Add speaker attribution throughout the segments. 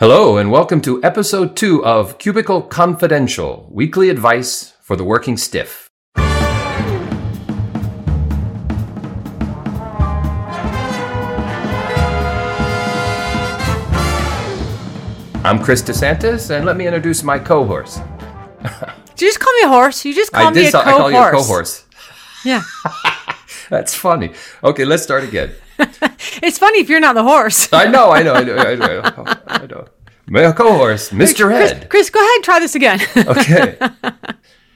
Speaker 1: Hello, and welcome to episode two of Cubicle Confidential weekly advice for the working stiff. I'm Chris DeSantis, and let me introduce my co-horse.
Speaker 2: Did you just call me a horse? You just call
Speaker 1: I
Speaker 2: me
Speaker 1: did.
Speaker 2: a
Speaker 1: I
Speaker 2: co-horse.
Speaker 1: call you a co-horse.
Speaker 2: Yeah.
Speaker 1: That's funny. Okay, let's start again.
Speaker 2: It's funny if you're not the horse.
Speaker 1: I know, I know, I know, I know. I know. My co-horse, Mr.
Speaker 2: Chris,
Speaker 1: Ed.
Speaker 2: Chris, go ahead and try this again.
Speaker 1: Okay.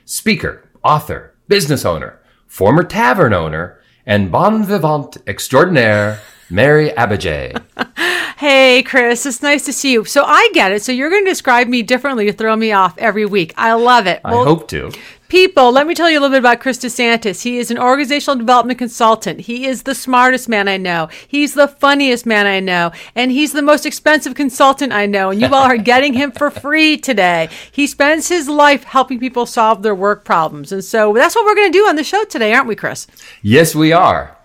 Speaker 1: Speaker, author, business owner, former tavern owner, and bon vivant extraordinaire, Mary Abajay.
Speaker 2: hey, Chris, it's nice to see you. So I get it. So you're going to describe me differently to throw me off every week. I love it.
Speaker 1: I hope to.
Speaker 2: People, let me tell you a little bit about Chris DeSantis. He is an organizational development consultant. He is the smartest man I know. He's the funniest man I know. And he's the most expensive consultant I know. And you all are getting him for free today. He spends his life helping people solve their work problems. And so that's what we're going to do on the show today, aren't we, Chris?
Speaker 1: Yes, we are.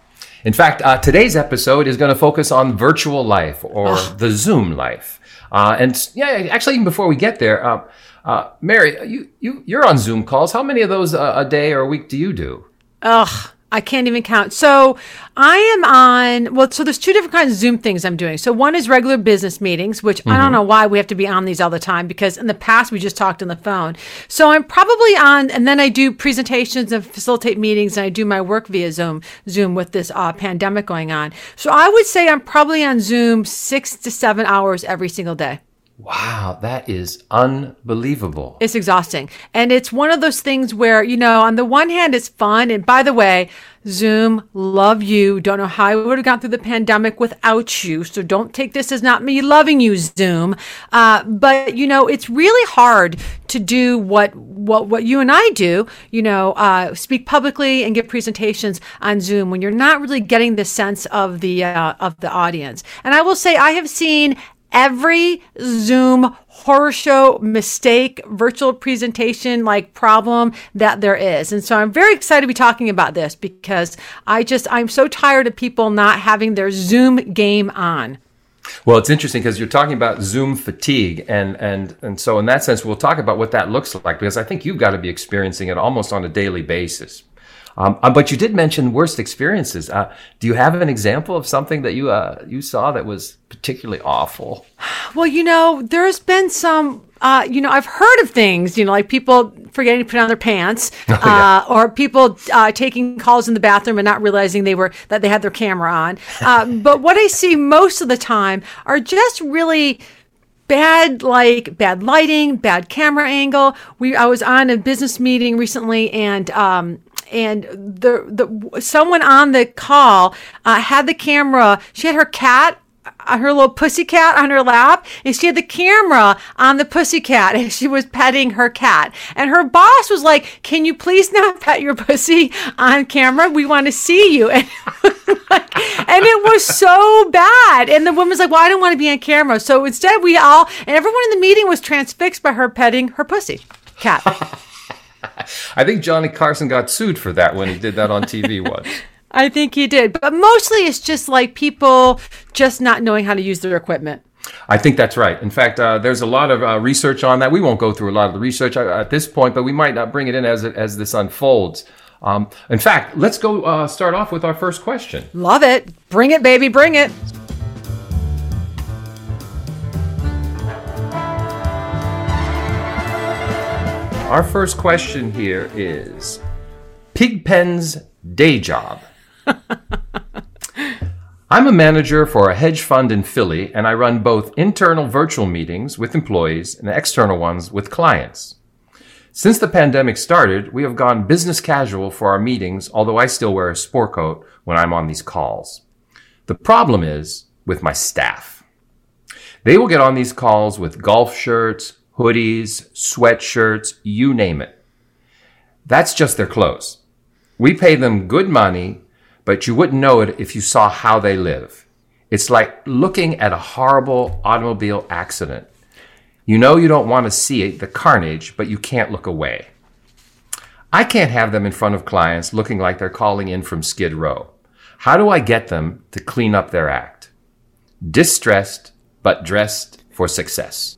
Speaker 1: In fact, uh, today's episode is going to focus on virtual life or the Zoom life. Uh, and yeah, actually, even before we get there, uh, uh, Mary, you, you, you're on Zoom calls. How many of those uh, a day or a week do you do?
Speaker 2: Ugh, I can't even count. So I am on, well, so there's two different kinds of Zoom things I'm doing. So one is regular business meetings, which I don't know why we have to be on these all the time because in the past we just talked on the phone. So I'm probably on, and then I do presentations and facilitate meetings and I do my work via Zoom, Zoom with this uh, pandemic going on. So I would say I'm probably on Zoom six to seven hours every single day.
Speaker 1: Wow, that is unbelievable.
Speaker 2: It's exhausting. And it's one of those things where, you know, on the one hand, it's fun. And by the way, Zoom, love you. Don't know how I would have gone through the pandemic without you. So don't take this as not me loving you, Zoom. Uh, but, you know, it's really hard to do what, what, what you and I do, you know, uh, speak publicly and give presentations on Zoom when you're not really getting the sense of the, uh, of the audience. And I will say, I have seen every Zoom horror show mistake, virtual presentation like problem that there is. And so I'm very excited to be talking about this because I just, I'm so tired of people not having their Zoom game on.
Speaker 1: Well, it's interesting because you're talking about Zoom fatigue, and and and so in that sense, we'll talk about what that looks like because I think you've got to be experiencing it almost on a daily basis. Um, uh, but you did mention worst experiences. Uh, do you have an example of something that you uh, you saw that was particularly awful?
Speaker 2: Well, you know, there's been some, uh, you know, I've heard of things, you know, like people forgetting to put on their pants,
Speaker 1: yeah.
Speaker 2: uh, or people uh, taking calls in the bathroom and not realizing they were that they had their camera on. Uh, but what I see most of the time are just really bad like bad lighting bad camera angle we i was on a business meeting recently and um and the the someone on the call uh, had the camera she had her cat uh, her little pussy cat on her lap and she had the camera on the pussy cat and she was petting her cat. And her boss was like can you please not pet your pussy on camera? We want to see you. And, and it was so bad. And the woman's like well i don't want to be on camera. So instead we all and everyone in the meeting was transfixed by her petting her pussy cat
Speaker 1: I think Johnny Carson got sued for that when he did that on TV once.
Speaker 2: I think he did. But mostly it's just like people just not knowing how to use their equipment.
Speaker 1: I think that's right. In fact, uh, there's a lot of uh, research on that. We won't go through a lot of the research uh, at this point, but we might not bring it in as it, as this unfolds. Um, in fact, let's go uh, start off with our first question.
Speaker 2: Love it. Bring it, baby. Bring it.
Speaker 1: Our first question here is Pigpen's day job. I'm a manager for a hedge fund in Philly, and I run both internal virtual meetings with employees and external ones with clients. Since the pandemic started, we have gone business casual for our meetings, although I still wear a sport coat when I'm on these calls. The problem is with my staff. They will get on these calls with golf shirts, hoodies, sweatshirts, you name it. That's just their clothes. We pay them good money, but you wouldn't know it if you saw how they live. It's like looking at a horrible automobile accident. You know you don't want to see it, the carnage, but you can't look away. I can't have them in front of clients looking like they're calling in from Skid Row. How do I get them to clean up their act? Distressed, but dressed for success.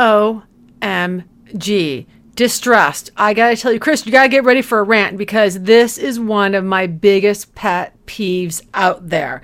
Speaker 2: OMG. Distrust. I gotta tell you, Chris, you gotta get ready for a rant because this is one of my biggest pet peeves out there.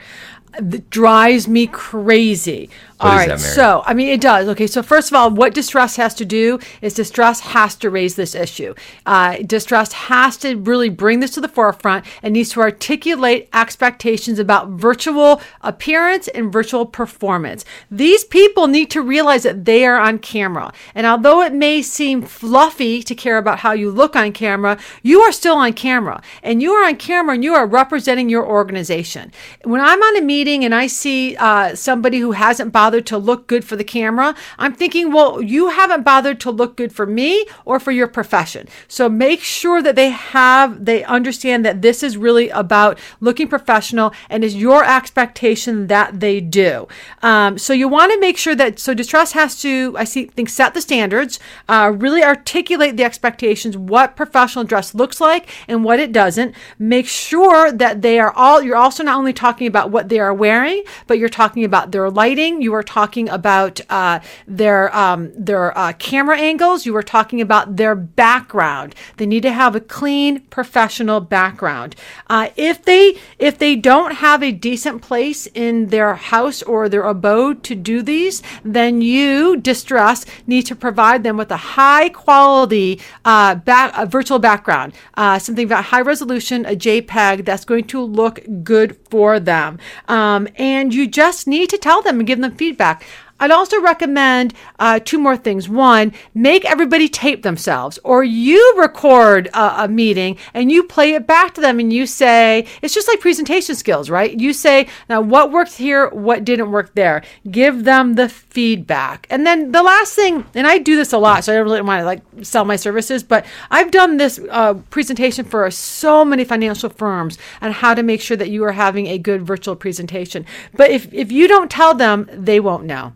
Speaker 2: That drives me crazy.
Speaker 1: What
Speaker 2: all
Speaker 1: Mary?
Speaker 2: so I mean, it does. Okay, so first of all, what distrust has to do is distrust has to raise this issue. Uh, distrust has to really bring this to the forefront and needs to articulate expectations about virtual appearance and virtual performance. These people need to realize that they are on camera, and although it may seem fluffy to care about how you look on camera, you are still on camera, and you are on camera and you are representing your organization. When I'm on a meeting and I see uh, somebody who hasn't bothered to look good for the camera, I'm thinking, well, you haven't bothered to look good for me or for your profession. So make sure that they have, they understand that this is really about looking professional and is your expectation that they do. Um, so you want to make sure that, so distrust has to, I see, think set the standards, uh, really articulate the expectations, what professional dress looks like and what it doesn't. Make sure that they are all, you're also not only talking about what they are wearing, but you're talking about their lighting. You are talking about uh, their um, their uh, camera angles. You were talking about their background. They need to have a clean, professional background. Uh, if they if they don't have a decent place in their house or their abode to do these, then you distress need to provide them with a high quality uh, back, virtual background, uh, something about high resolution, a JPEG that's going to look good for them. Um, and you just need to tell them and give them feedback feedback. I'd also recommend uh, two more things. One, make everybody tape themselves, or you record a, a meeting and you play it back to them and you say, it's just like presentation skills, right? You say, now what worked here, what didn't work there. Give them the feedback. And then the last thing, and I do this a lot, so I don't really want to like sell my services, but I've done this uh, presentation for so many financial firms on how to make sure that you are having a good virtual presentation. But if, if you don't tell them, they won't know.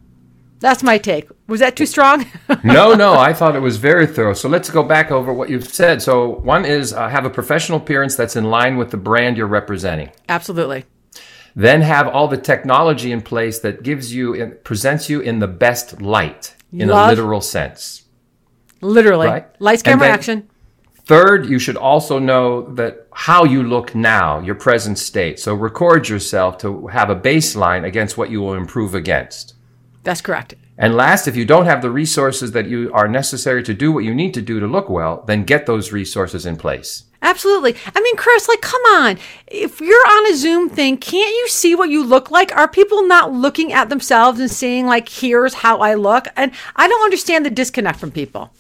Speaker 2: That's my take. Was that too strong?
Speaker 1: no, no, I thought it was very thorough. So let's go back over what you've said. So one is uh, have a professional appearance that's in line with the brand you're representing.
Speaker 2: Absolutely.
Speaker 1: Then have all the technology in place that gives you and presents you in the best light in
Speaker 2: Love-
Speaker 1: a literal sense.
Speaker 2: Literally.
Speaker 1: Right.
Speaker 2: Lights, camera, action.
Speaker 1: Third, you should also know that how you look now, your present state. So record yourself to have a baseline against what you will improve against.
Speaker 2: That's correct.
Speaker 1: And last, if you don't have the resources that you are necessary to do what you need to do to look well, then get those resources in place.
Speaker 2: Absolutely. I mean, Chris, like, come on. If you're on a Zoom thing, can't you see what you look like? Are people not looking at themselves and seeing, like, here's how I look? And I don't understand the disconnect from people.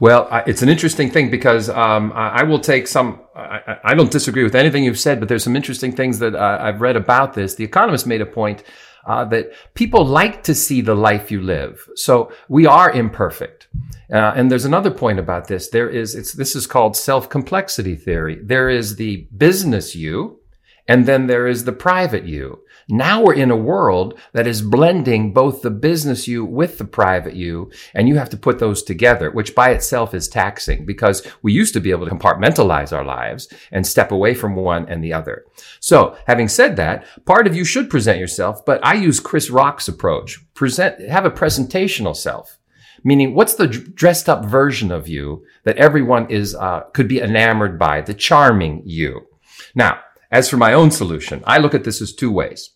Speaker 1: Well, it's an interesting thing because um, I I will take some. I, I- I don't disagree with anything you've said, but there's some interesting things that uh, I've read about this. The Economist made a point uh, that people like to see the life you live. So we are imperfect. Uh, and there's another point about this. There is, it's, this is called self complexity theory. There is the business you, and then there is the private you. Now we're in a world that is blending both the business you with the private you, and you have to put those together, which by itself is taxing because we used to be able to compartmentalize our lives and step away from one and the other. So having said that, part of you should present yourself, but I use Chris Rock's approach. Present, have a presentational self. Meaning, what's the dressed up version of you that everyone is uh, could be enamored by, the charming you? Now, as for my own solution, I look at this as two ways.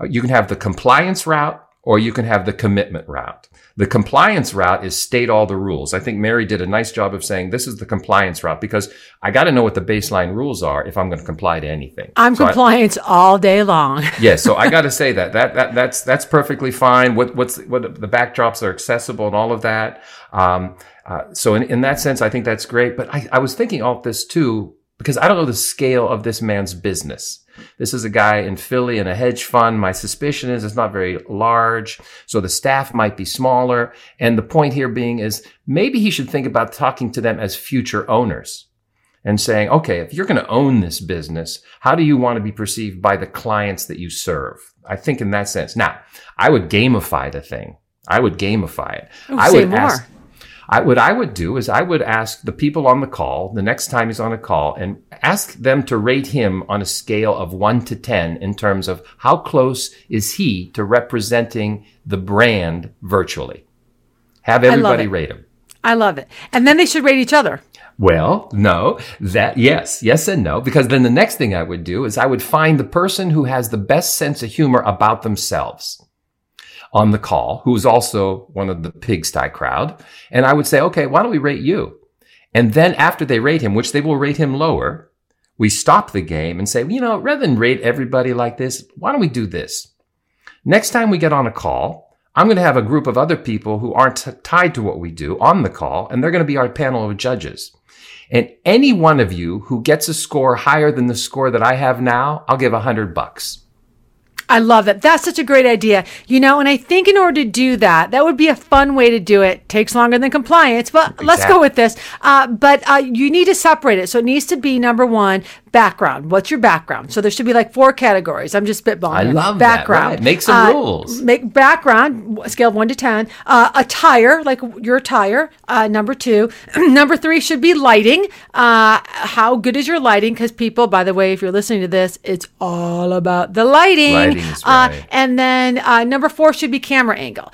Speaker 1: Uh, You can have the compliance route or you can have the commitment route. The compliance route is state all the rules. I think Mary did a nice job of saying this is the compliance route because I got to know what the baseline rules are if I'm going to comply to anything.
Speaker 2: I'm
Speaker 1: So I-
Speaker 2: compliance all day long.
Speaker 1: yes, so I got to say that that that that's that's perfectly fine. What what's what the backdrops are accessible and all of that. Um, uh, so in, in that sense, I think that's great. But I, I was thinking all this too because I don't know the scale of this man's business. This is a guy in Philly in a hedge fund. My suspicion is it's not very large, so the staff might be smaller. And the point here being is maybe he should think about talking to them as future owners and saying, okay, if you're going to own this business, how do you want to be perceived by the clients that you serve? I think in that sense. Now, I would gamify the thing. I would gamify it. Oh, I
Speaker 2: say
Speaker 1: would
Speaker 2: more.
Speaker 1: ask. I, what I would do is I would ask the people on the call the next time he's on a call and ask them to rate him on a scale of one to 10 in terms of how close is he to representing the brand virtually. Have everybody rate him.
Speaker 2: I love it. And then they should rate each other.
Speaker 1: Well, no, that, yes, yes and no, because then the next thing I would do is I would find the person who has the best sense of humor about themselves on the call, who was also one of the pigsty crowd. And I would say, okay, why don't we rate you? And then after they rate him, which they will rate him lower, we stop the game and say, you know, rather than rate everybody like this, why don't we do this? Next time we get on a call, I'm going to have a group of other people who aren't t- tied to what we do on the call, and they're going to be our panel of judges. And any one of you who gets a score higher than the score that I have now, I'll give a hundred bucks.
Speaker 2: I love that. That's such a great idea. You know, and I think in order to do that, that would be a fun way to do it. Takes longer than compliance, but exactly. let's go with this. Uh, but uh, you need to separate it. So it needs to be number one, background. What's your background? So there should be like four categories. I'm just spitballing. I
Speaker 1: love
Speaker 2: background.
Speaker 1: That, right. Make some uh, rules.
Speaker 2: Make background scale of one to ten. Uh, attire, like your attire. Uh, number two. number three should be lighting. Uh, how good is your lighting? Because people, by the way, if you're listening to this, it's all about the lighting.
Speaker 1: Lighting's uh, right.
Speaker 2: and then uh, number four should be camera angle.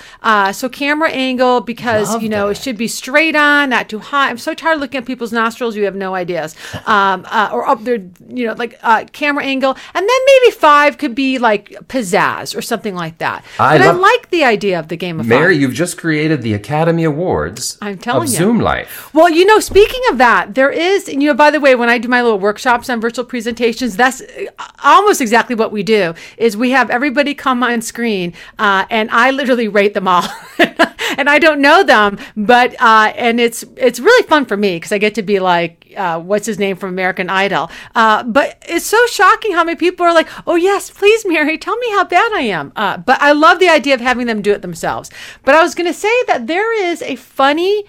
Speaker 2: so camera angle because love you know that. it should be straight on, not too high. I'm so tired of looking at people's nostrils. You have no ideas. Um, or up there you know, like uh, camera angle, and then maybe five could be like pizzazz or something like that. I but love- I like the idea of the game of
Speaker 1: Mary. You've just created the Academy Awards.
Speaker 2: I'm telling you,
Speaker 1: Zoom Life.
Speaker 2: Well, you know, speaking of that, there is, and you know, by the way, when I do my little workshops on virtual presentations, that's uh, almost exactly what we do. Is we have everybody come on screen, uh, and I literally rate them all. and I don't know them, but uh, and it's it's really fun for me because I get to be like, uh, what's his name from American Idol? Uh, but it's so shocking how many people are like, oh yes, please, Mary, tell me how bad I am. Uh, but I love the idea of having them do it themselves. But I was going to say that there is a funny,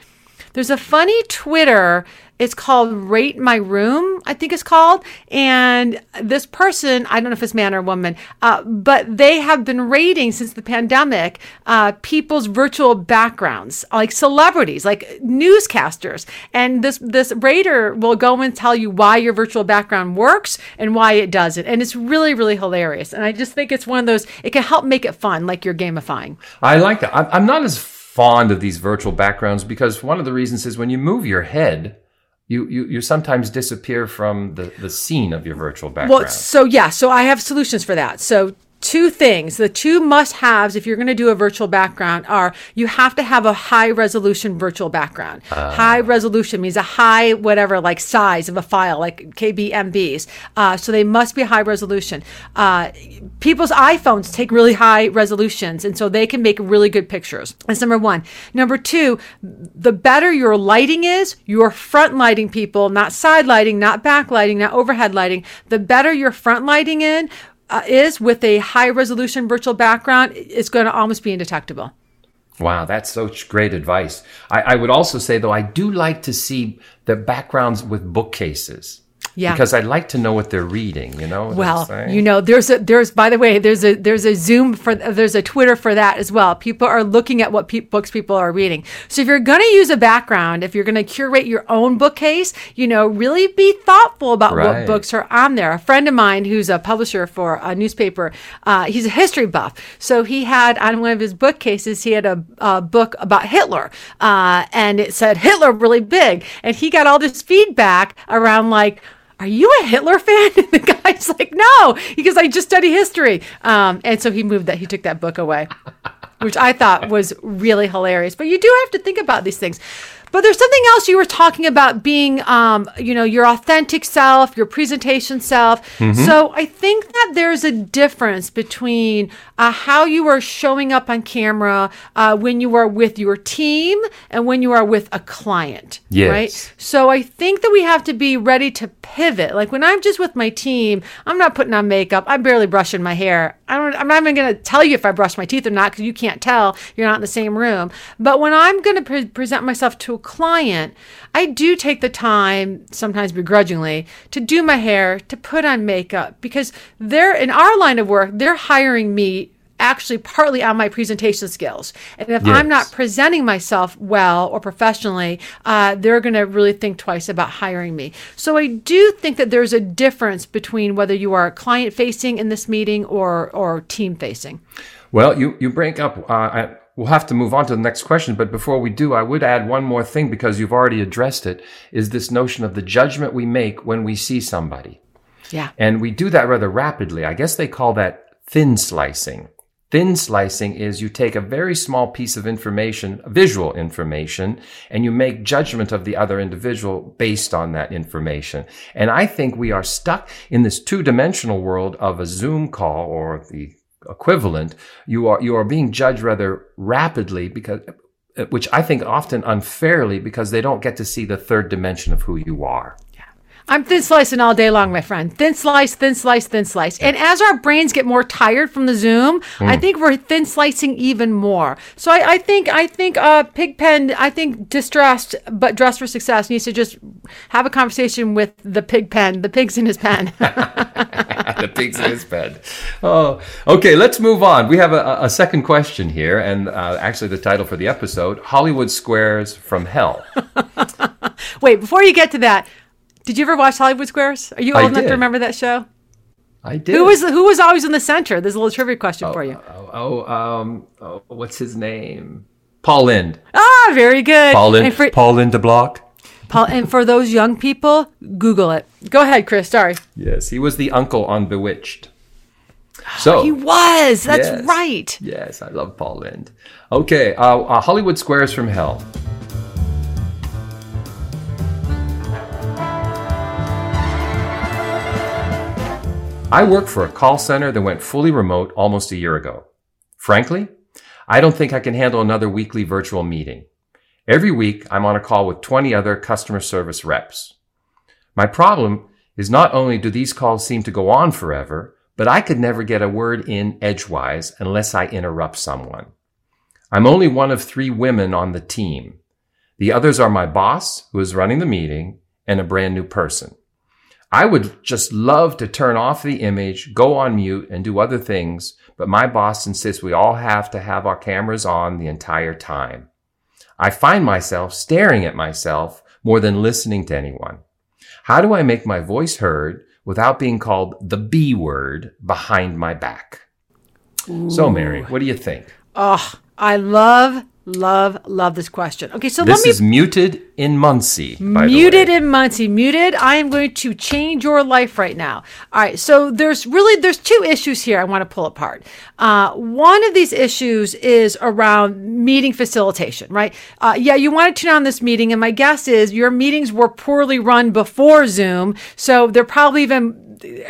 Speaker 2: there's a funny Twitter it's called Rate My Room, I think it's called. And this person, I don't know if it's man or woman, uh, but they have been rating since the pandemic uh, people's virtual backgrounds, like celebrities, like newscasters. And this this rater will go and tell you why your virtual background works and why it doesn't. And it's really really hilarious. And I just think it's one of those. It can help make it fun, like you're gamifying.
Speaker 1: I like that. I'm not as fond of these virtual backgrounds because one of the reasons is when you move your head you, you you sometimes disappear from the, the scene of your virtual background.
Speaker 2: Well, so yeah, so I have solutions for that. So two things. The two must haves if you're going to do a virtual background are you have to have a high resolution virtual background. Uh, high resolution means a high whatever like size of a file like kbmbs uh, so they must be high resolution. Uh, people's iphones take really high resolutions and so they can make really good pictures. That's number one. Number two the better your lighting is your front lighting people not side lighting not back lighting not overhead lighting the better your front lighting in uh, is with a high resolution virtual background, it's going to almost be indetectable.
Speaker 1: Wow, that's such great advice. I, I, would also say, though, I do like to see the backgrounds with bookcases. Yeah. Because I'd like to know what they're reading, you know?
Speaker 2: Well, you know, there's a, there's, by the way, there's a, there's a Zoom for, there's a Twitter for that as well. People are looking at what pe- books people are reading. So if you're going to use a background, if you're going to curate your own bookcase, you know, really be thoughtful about right. what books are on there. A friend of mine who's a publisher for a newspaper, uh, he's a history buff. So he had on one of his bookcases, he had a, a book about Hitler, uh, and it said Hitler really big. And he got all this feedback around like, are you a Hitler fan? And the guy's like, no, because I just study history. Um, and so he moved that, he took that book away, which I thought was really hilarious. But you do have to think about these things. But there's something else you were talking about being, um, you know, your authentic self, your presentation self. Mm-hmm. So I think that there's a difference between uh, how you are showing up on camera uh, when you are with your team and when you are with a client.
Speaker 1: Yes.
Speaker 2: Right. So I think that we have to be ready to pivot. Like when I'm just with my team, I'm not putting on makeup. I'm barely brushing my hair. I don't. I'm not even going to tell you if I brush my teeth or not because you can't tell. You're not in the same room. But when I'm going to pre- present myself to a client, I do take the time, sometimes begrudgingly, to do my hair, to put on makeup because they're in our line of work. They're hiring me actually partly on my presentation skills. And if
Speaker 1: Yes.
Speaker 2: I'm not presenting myself well or professionally, uh, they're going to really think twice about hiring me. So I do think that there's a difference between whether you are client facing in this meeting or or team facing.
Speaker 1: Well, you, you bring up, uh, I, we'll have to move on to the next question. But before we do, I would add one more thing because you've already addressed it is this notion of the judgment we make when we see somebody.
Speaker 2: Yeah.
Speaker 1: And we do that rather rapidly. I guess they call that thin slicing. Thin slicing is you take a very small piece of information, visual information, and you make judgment of the other individual based on that information. And I think we are stuck in this two dimensional world of a Zoom call or the equivalent. You are, you are being judged rather rapidly because, which I think often unfairly because they don't get to see the third dimension of who you are.
Speaker 2: I'm thin slicing all day long, my friend. Thin slice, thin slice, thin slice. And as our brains get more tired from the Zoom, I think we're thin slicing even more. So I, I think I think uh, Pigpen, I think distressed but dressed for success needs to just have a conversation with the pig pen, the pigs in his pen.
Speaker 1: the pigs in his bed. Oh, okay. Let's move on. We have a, a second question here, and uh, actually, the title for the episode: Hollywood Squares from Hell.
Speaker 2: Wait, before you get to that, did you ever watch Hollywood Squares? Are you
Speaker 1: I
Speaker 2: old enough
Speaker 1: did.
Speaker 2: to remember that show?
Speaker 1: I did.
Speaker 2: Who was who was always in the center? There's a little trivia question for you.
Speaker 1: Oh, oh, um, oh, what's his name? Paul Lynde.
Speaker 2: Ah, very good.
Speaker 1: Paul
Speaker 2: Lynde. For,
Speaker 1: Paul Lynde de Block.
Speaker 2: Paul, and for those young people, Google it. Go ahead, Chris. Sorry.
Speaker 1: Yes, he was the uncle on Bewitched. So
Speaker 2: He was. That's
Speaker 1: Yes.
Speaker 2: right.
Speaker 1: Yes, I love Paul Lynde. Okay, uh, uh, Hollywood Squares from Hell. I work for a call center that went fully remote almost a year ago. Frankly, I don't think I can handle another weekly virtual meeting. Every week, I'm on a call with 20 other customer service reps. My problem is not only do these calls seem to go on forever, but I could never get a word in edgewise unless I interrupt someone. I'm only one of three women on the team. The others are my boss, who is running the meeting, and a brand new person. I would just love to turn off the image, go on mute, and do other things, but my boss insists we all have to have our cameras on the entire time. I find myself staring at myself more than listening to anyone. How do I make my voice heard without being called the B word behind my back? So, Mary, what do you think?
Speaker 2: Oh, I love, love, love this question. Okay, so
Speaker 1: This
Speaker 2: let me This
Speaker 1: is muted in Muncie.
Speaker 2: Muted in Muncie. Muted. I am going to change your life right now. All right. So there's really there's two issues here I want to pull apart. Uh, one of these issues is around meeting facilitation. Right. Uh, yeah, you want to tune on this meeting, and my guess is your meetings were poorly run before Zoom, so they're probably even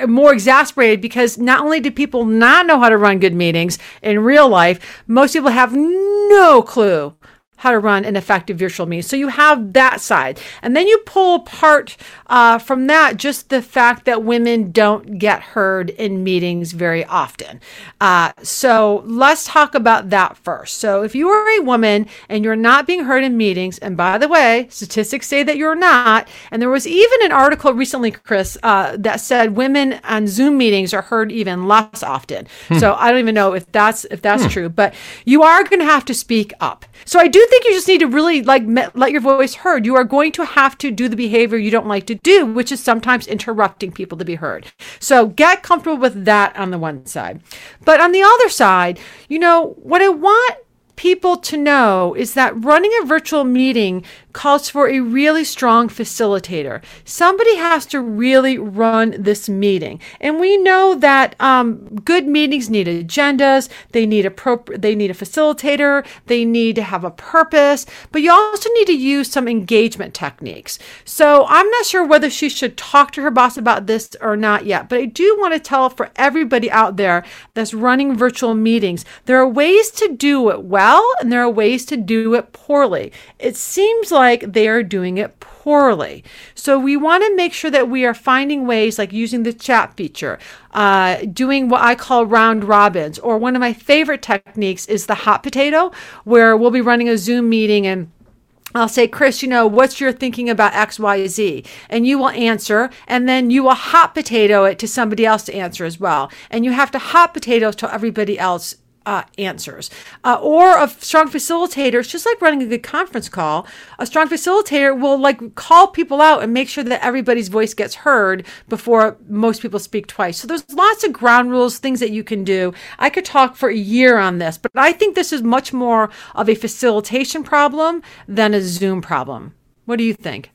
Speaker 2: more exasperated because not only do people not know how to run good meetings in real life, most people have no clue how to run an effective virtual meeting. So you have that side. And then you pull apart uh, from that just the fact that women don't get heard in meetings very often. Uh, so let's talk about that first. So if you are a woman and you're not being heard in meetings, and by the way, statistics say that you're not, and there was even an article recently, Chris, uh, that said women on Zoom meetings are heard even less often. So I don't even know if that's if that's true, but you are going to have to speak up. So I do think you just need to really like me- let your voice heard. You are going to have to do the behavior you don't like to do, which is sometimes interrupting people to be heard. So get comfortable with that on the one side. But on the other side, you know, what I want people to know is that running a virtual meeting calls for a really strong facilitator. Somebody has to really run this meeting, and we know that um, good meetings need agendas. They need appropriate. They need a facilitator. They need to have a purpose, but you also need to use some engagement techniques. So I'm not sure whether she should talk to her boss about this or not yet, but I do want to tell for everybody out there that's running virtual meetings, there are ways to do it well and there are ways to do it poorly. It seems like they are doing it poorly. So we want to make sure that we are finding ways like using the chat feature, uh, doing what I call round robins, or one of my favorite techniques is the hot potato, where we'll be running a Zoom meeting and I'll say, Chris, you know, what's your thinking about X, Y, Z? And you will answer, and then you will hot potato it to somebody else to answer as well. And you have to hot potato to everybody else uh, answers. Uh, or a strong facilitator, it's just like running a good conference call. A strong facilitator will like call people out and make sure that everybody's voice gets heard before most people speak twice. So there's lots of ground rules, things that you can do. I could talk for a year on this, but I think this is much more of a facilitation problem than a Zoom problem. What do you think?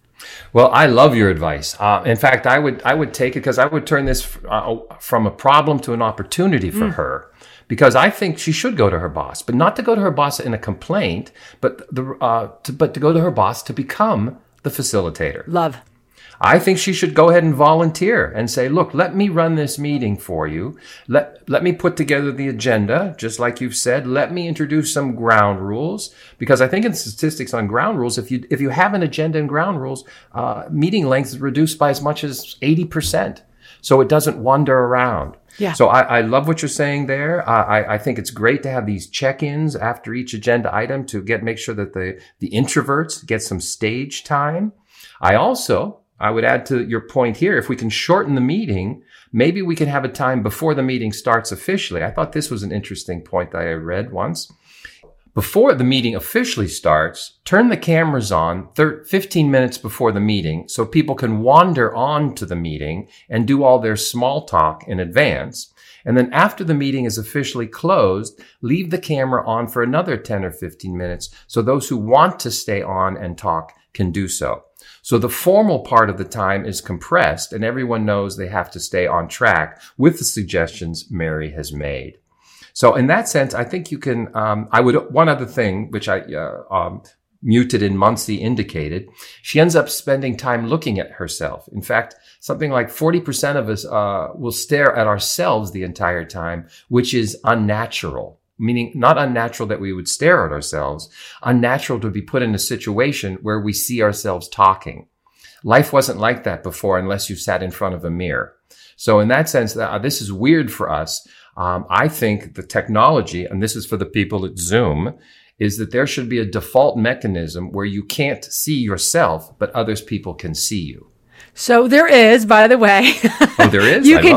Speaker 1: Well, I love your advice. Uh, in fact, I would I would take it because I would turn this uh, from a problem to an opportunity for mm. her. Because I think she should go to her boss, but not to go to her boss in a complaint, but the uh, to, but to go to her boss to become the facilitator.
Speaker 2: Love.
Speaker 1: I think she should go ahead and volunteer and say, look, let me run this meeting for you. Let, let me put together the agenda, just like you've said. Let me introduce some ground rules. Because I think in statistics on ground rules, if you, if you have an agenda and ground rules, uh, meeting length is reduced by as much as 80%. So it doesn't wander around.
Speaker 2: Yeah.
Speaker 1: So I, I love what you're saying there. I, I think it's great to have these check-ins after each agenda item to get make sure that the the introverts get some stage time. I also I would add to your point here, if we can shorten the meeting, maybe we can have a time before the meeting starts officially. I thought this was an interesting point that I read once. Before the meeting officially starts, turn the cameras on 15 minutes before the meeting so people can wander on to the meeting and do all their small talk in advance. And then after the meeting is officially closed, leave the camera on for another 10 or 15 minutes so those who want to stay on and talk can do so. So the formal part of the time is compressed and everyone knows they have to stay on track with the suggestions Mary has made. So in that sense, I think you can, um, I would, one other thing, which I, uh, um, muted in Muncie indicated, she ends up spending time looking at herself. In fact, something like 40% of us, uh, will stare at ourselves the entire time, which is unnatural meaning not unnatural that we would stare at ourselves, unnatural to be put in a situation where we see ourselves talking. Life wasn't like that before unless you sat in front of a mirror. So in that sense, uh, this is weird for us. Um, I think the technology, and this is for the people at Zoom, is that there should be a default mechanism where you can't see yourself, but others people can see you.
Speaker 2: So there is, by the way.
Speaker 1: Oh, there is.
Speaker 2: you I can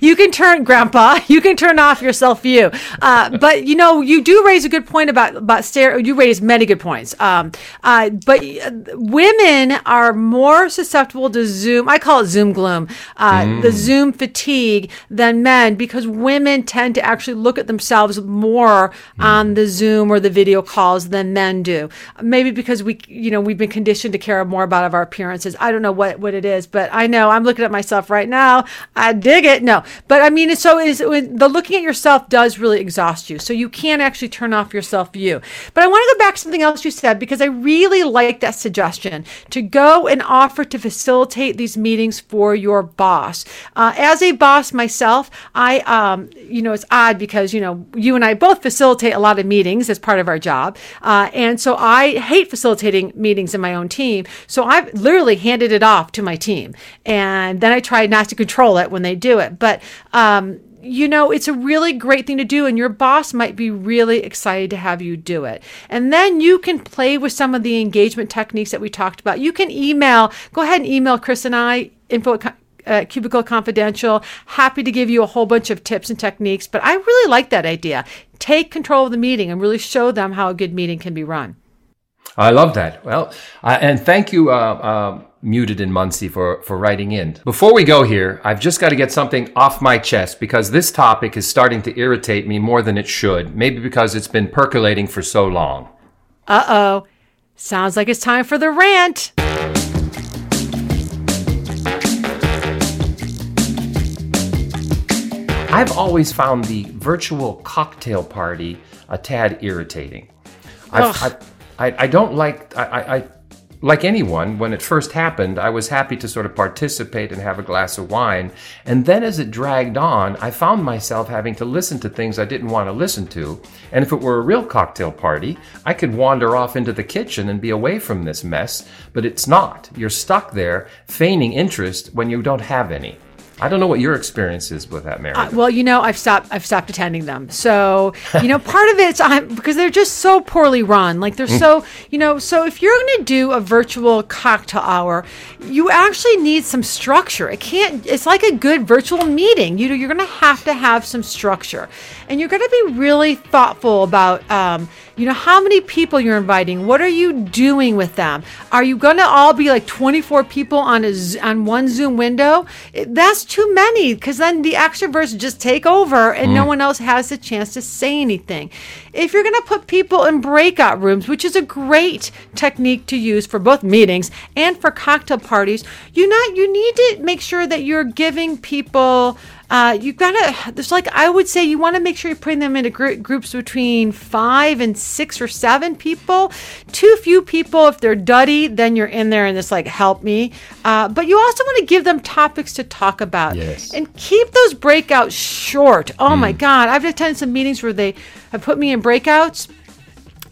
Speaker 2: you can turn, Grandpa. You can turn off your self view. Uh, but you know, you do raise a good point about about stare. You raise many good points. Um, uh, but uh, women are more susceptible to Zoom. I call it Zoom gloom, uh, mm. the Zoom fatigue than men because women tend to actually look at themselves more mm. on the Zoom or the video calls than men do. Maybe because we, you know, we've been conditioned to care more about our appearances. I don't know what, what it is, but I know I'm looking at myself right now. I dig it. No, but I mean, so is the looking at yourself does really exhaust you. So you can't actually turn off your self view. But I want to go back to something else you said because I really like that suggestion to go and offer to facilitate these meetings for your boss. Uh, as a boss myself, I, um, you know, it's odd because, you know, you and I both facilitate a lot of meetings as part of our job. Uh, and so I hate facilitating meetings in my own team. So I've literally handed it off off to my team. And then I try not to control it when they do it. But, um, you know, it's a really great thing to do, and your boss might be really excited to have you do it. And then you can play with some of the engagement techniques that we talked about. You can email, go ahead and email Chris and I, info uh, Cubicle Confidential. Happy to give you a whole bunch of tips and techniques, but I really like that idea. Take control of the meeting and really show them how a good meeting can be run.
Speaker 1: I love that. Well, uh, and thank you, uh, uh muted in Muncie for, for writing in. Before we go here, I've just got to get something off my chest because this topic is starting to irritate me more than it should, maybe because it's been percolating for so long.
Speaker 2: Uh oh. Sounds like it's time for the rant.
Speaker 1: I've always found the virtual cocktail party a tad irritating. I've, I've, I, I don't like, I, I like anyone, when it first happened, I was happy to sort of participate and have a glass of wine. And then as it dragged on, I found myself having to listen to things I didn't want to listen to. And if it were a real cocktail party, I could wander off into the kitchen and be away from this mess. But it's not. You're stuck there feigning interest when you don't have any. I don't know what your experience is with that, marriage.
Speaker 2: Uh, well, you know, I've stopped. I've stopped attending them. So, you know, part of it's I'm because they're just so poorly run. Like they're so, you know. So if you're going to do a virtual cocktail hour, you actually need some structure. It can't. It's like a good virtual meeting. You know, you're going to have to have some structure, and you're going to be really thoughtful about. Um, you know how many people you're inviting what are you doing with them are you going to all be like 24 people on a on one zoom window that's too many because then the extroverts just take over and no mm. one else has the chance to say anything. If you're going to put people in breakout rooms which is a great technique to use for both meetings and for cocktail parties you not you need to make sure that you're giving people uh, you gotta there's like i would say you want to make sure you're putting them into gr- groups between five and six or seven people. Too few people if they're duddy then you're in there and it's like help me. Uh, but you also want to give them topics to talk about
Speaker 1: Yes.
Speaker 2: and keep those breakouts short. Oh my god i've attended some meetings where they have put me in breakouts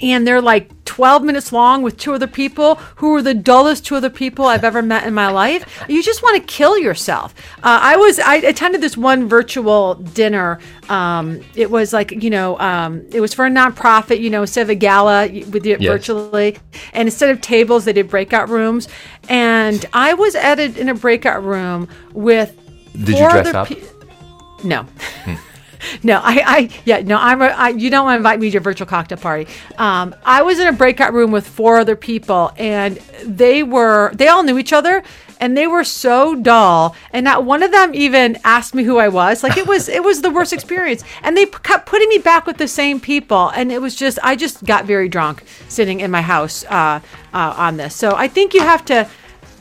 Speaker 2: and they're like 12 minutes long with two other people who are the dullest two other people I've ever met in my life. You just want to kill yourself. Uh, I was I attended this one virtual dinner. Um, it was like you know um, it was for a nonprofit. You know instead of a gala with it
Speaker 1: Yes.
Speaker 2: virtually, and instead of tables they did breakout rooms. And I was at a, in a breakout room with.
Speaker 1: Did you dress up?
Speaker 2: pe- no. No, I, I, yeah, no, I'm a, I, you don't want to invite me to your virtual cocktail party. Um, I was in a breakout room with four other people and they were, they all knew each other and they were so dull. And not one of them even asked me who I was. Like it was, it was the worst experience. And they p- kept putting me back with the same people. And it was just, I just got very drunk sitting in my house, uh, uh, on this. So I think you have to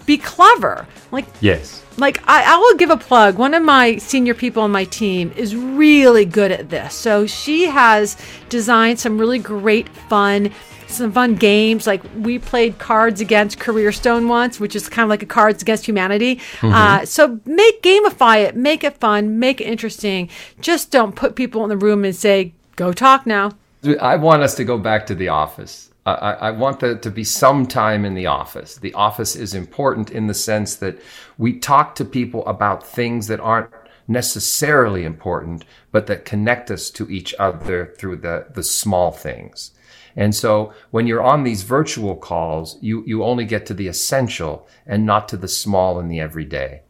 Speaker 2: be clever. Like,
Speaker 1: yes.
Speaker 2: Like I, I will give a plug. One of my senior people on my team is really good at this. So she has designed some really great fun some fun games. Like we played cards against career stone once which is kind of like a cards against humanity. Uh, so make gamify it make it fun make it interesting. Just don't put people in the room and say go talk now.
Speaker 1: I want us to go back to the office. I, I I want there to be some time in the office. The office is important in the sense that we talk to people about things that aren't necessarily important, but that connect us to each other through the, the small things. And so when you're on these virtual calls, you, you only get to the essential and not to the small and the everyday.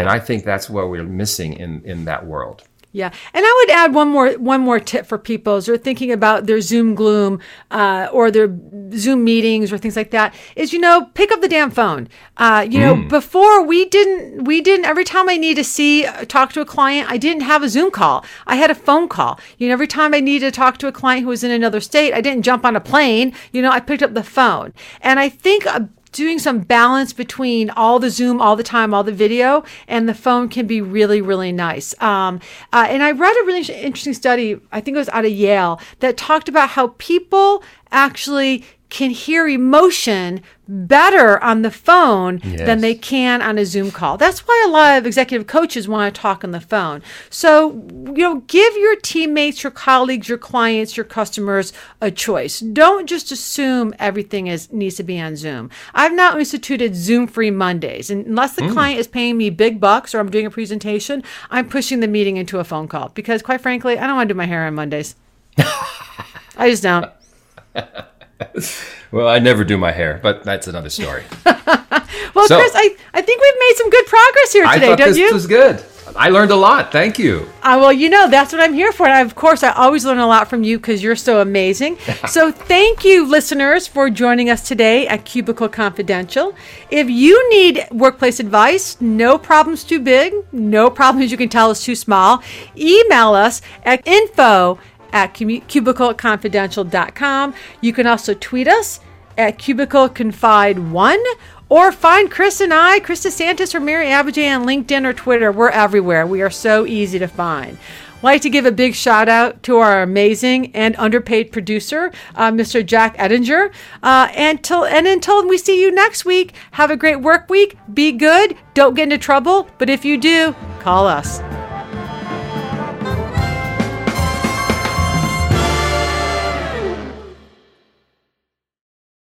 Speaker 1: And I think that's what we're missing in, in that world.
Speaker 2: Yeah, and I would add one more one more tip for people as they're thinking about their Zoom gloom uh, or their Zoom meetings or things like that. Is you know pick up the damn phone. Uh, you know before we didn't we didn't every time I need to see uh, talk to a client I didn't have a Zoom call. I had a phone call. You know every time I needed to talk to a client who was in another state I didn't jump on a plane. You know I picked up the phone, and I think. Uh, doing some balance between all the Zoom all the time, all the video, and the phone can be really, really nice. Um, uh, and I read a really interesting study, I think it was out of Yale, that talked about how people actually can hear emotion better on the phone than they can on a Zoom call. That's why a lot of executive coaches want to talk on the phone. So, you know, give your teammates, your colleagues, your clients, your customers a choice. Don't just assume everything is needs to be on Zoom. I've now instituted Zoom-free Mondays, and unless the hmm. client is paying me big bucks or I'm doing a presentation, I'm pushing the meeting into a phone call because, quite frankly, I don't want to do my hair on Mondays. I just don't.
Speaker 1: Well, I never do my hair, but that's another story.
Speaker 2: Well,
Speaker 1: So-
Speaker 2: Chris, I, I think we've made some good progress here
Speaker 1: I
Speaker 2: today,
Speaker 1: thought
Speaker 2: don't you?
Speaker 1: this
Speaker 2: you?
Speaker 1: was good. I learned a lot. Thank you.
Speaker 2: Uh, well, you know, that's what I'm here for. And I, of course, I always learn a lot from you because you're so amazing. so, thank you, listeners, for joining us today at Cubicle Confidential. If you need workplace advice, no problems too big, no problems you can tell us too small, email us at info at cubi- cubicleconfidential.com. You can also tweet us at cubicleconfide1 or find Chris and I, Chris DeSantis or Mary Abajay on LinkedIn or Twitter. We're everywhere. We are so easy to find. like to give a big shout out to our amazing and underpaid producer, uh, Mr. Jack Edinger. Uh, and, till, and until we see you next week, have a great work week. Be good. Don't get into trouble. But if you do, call us.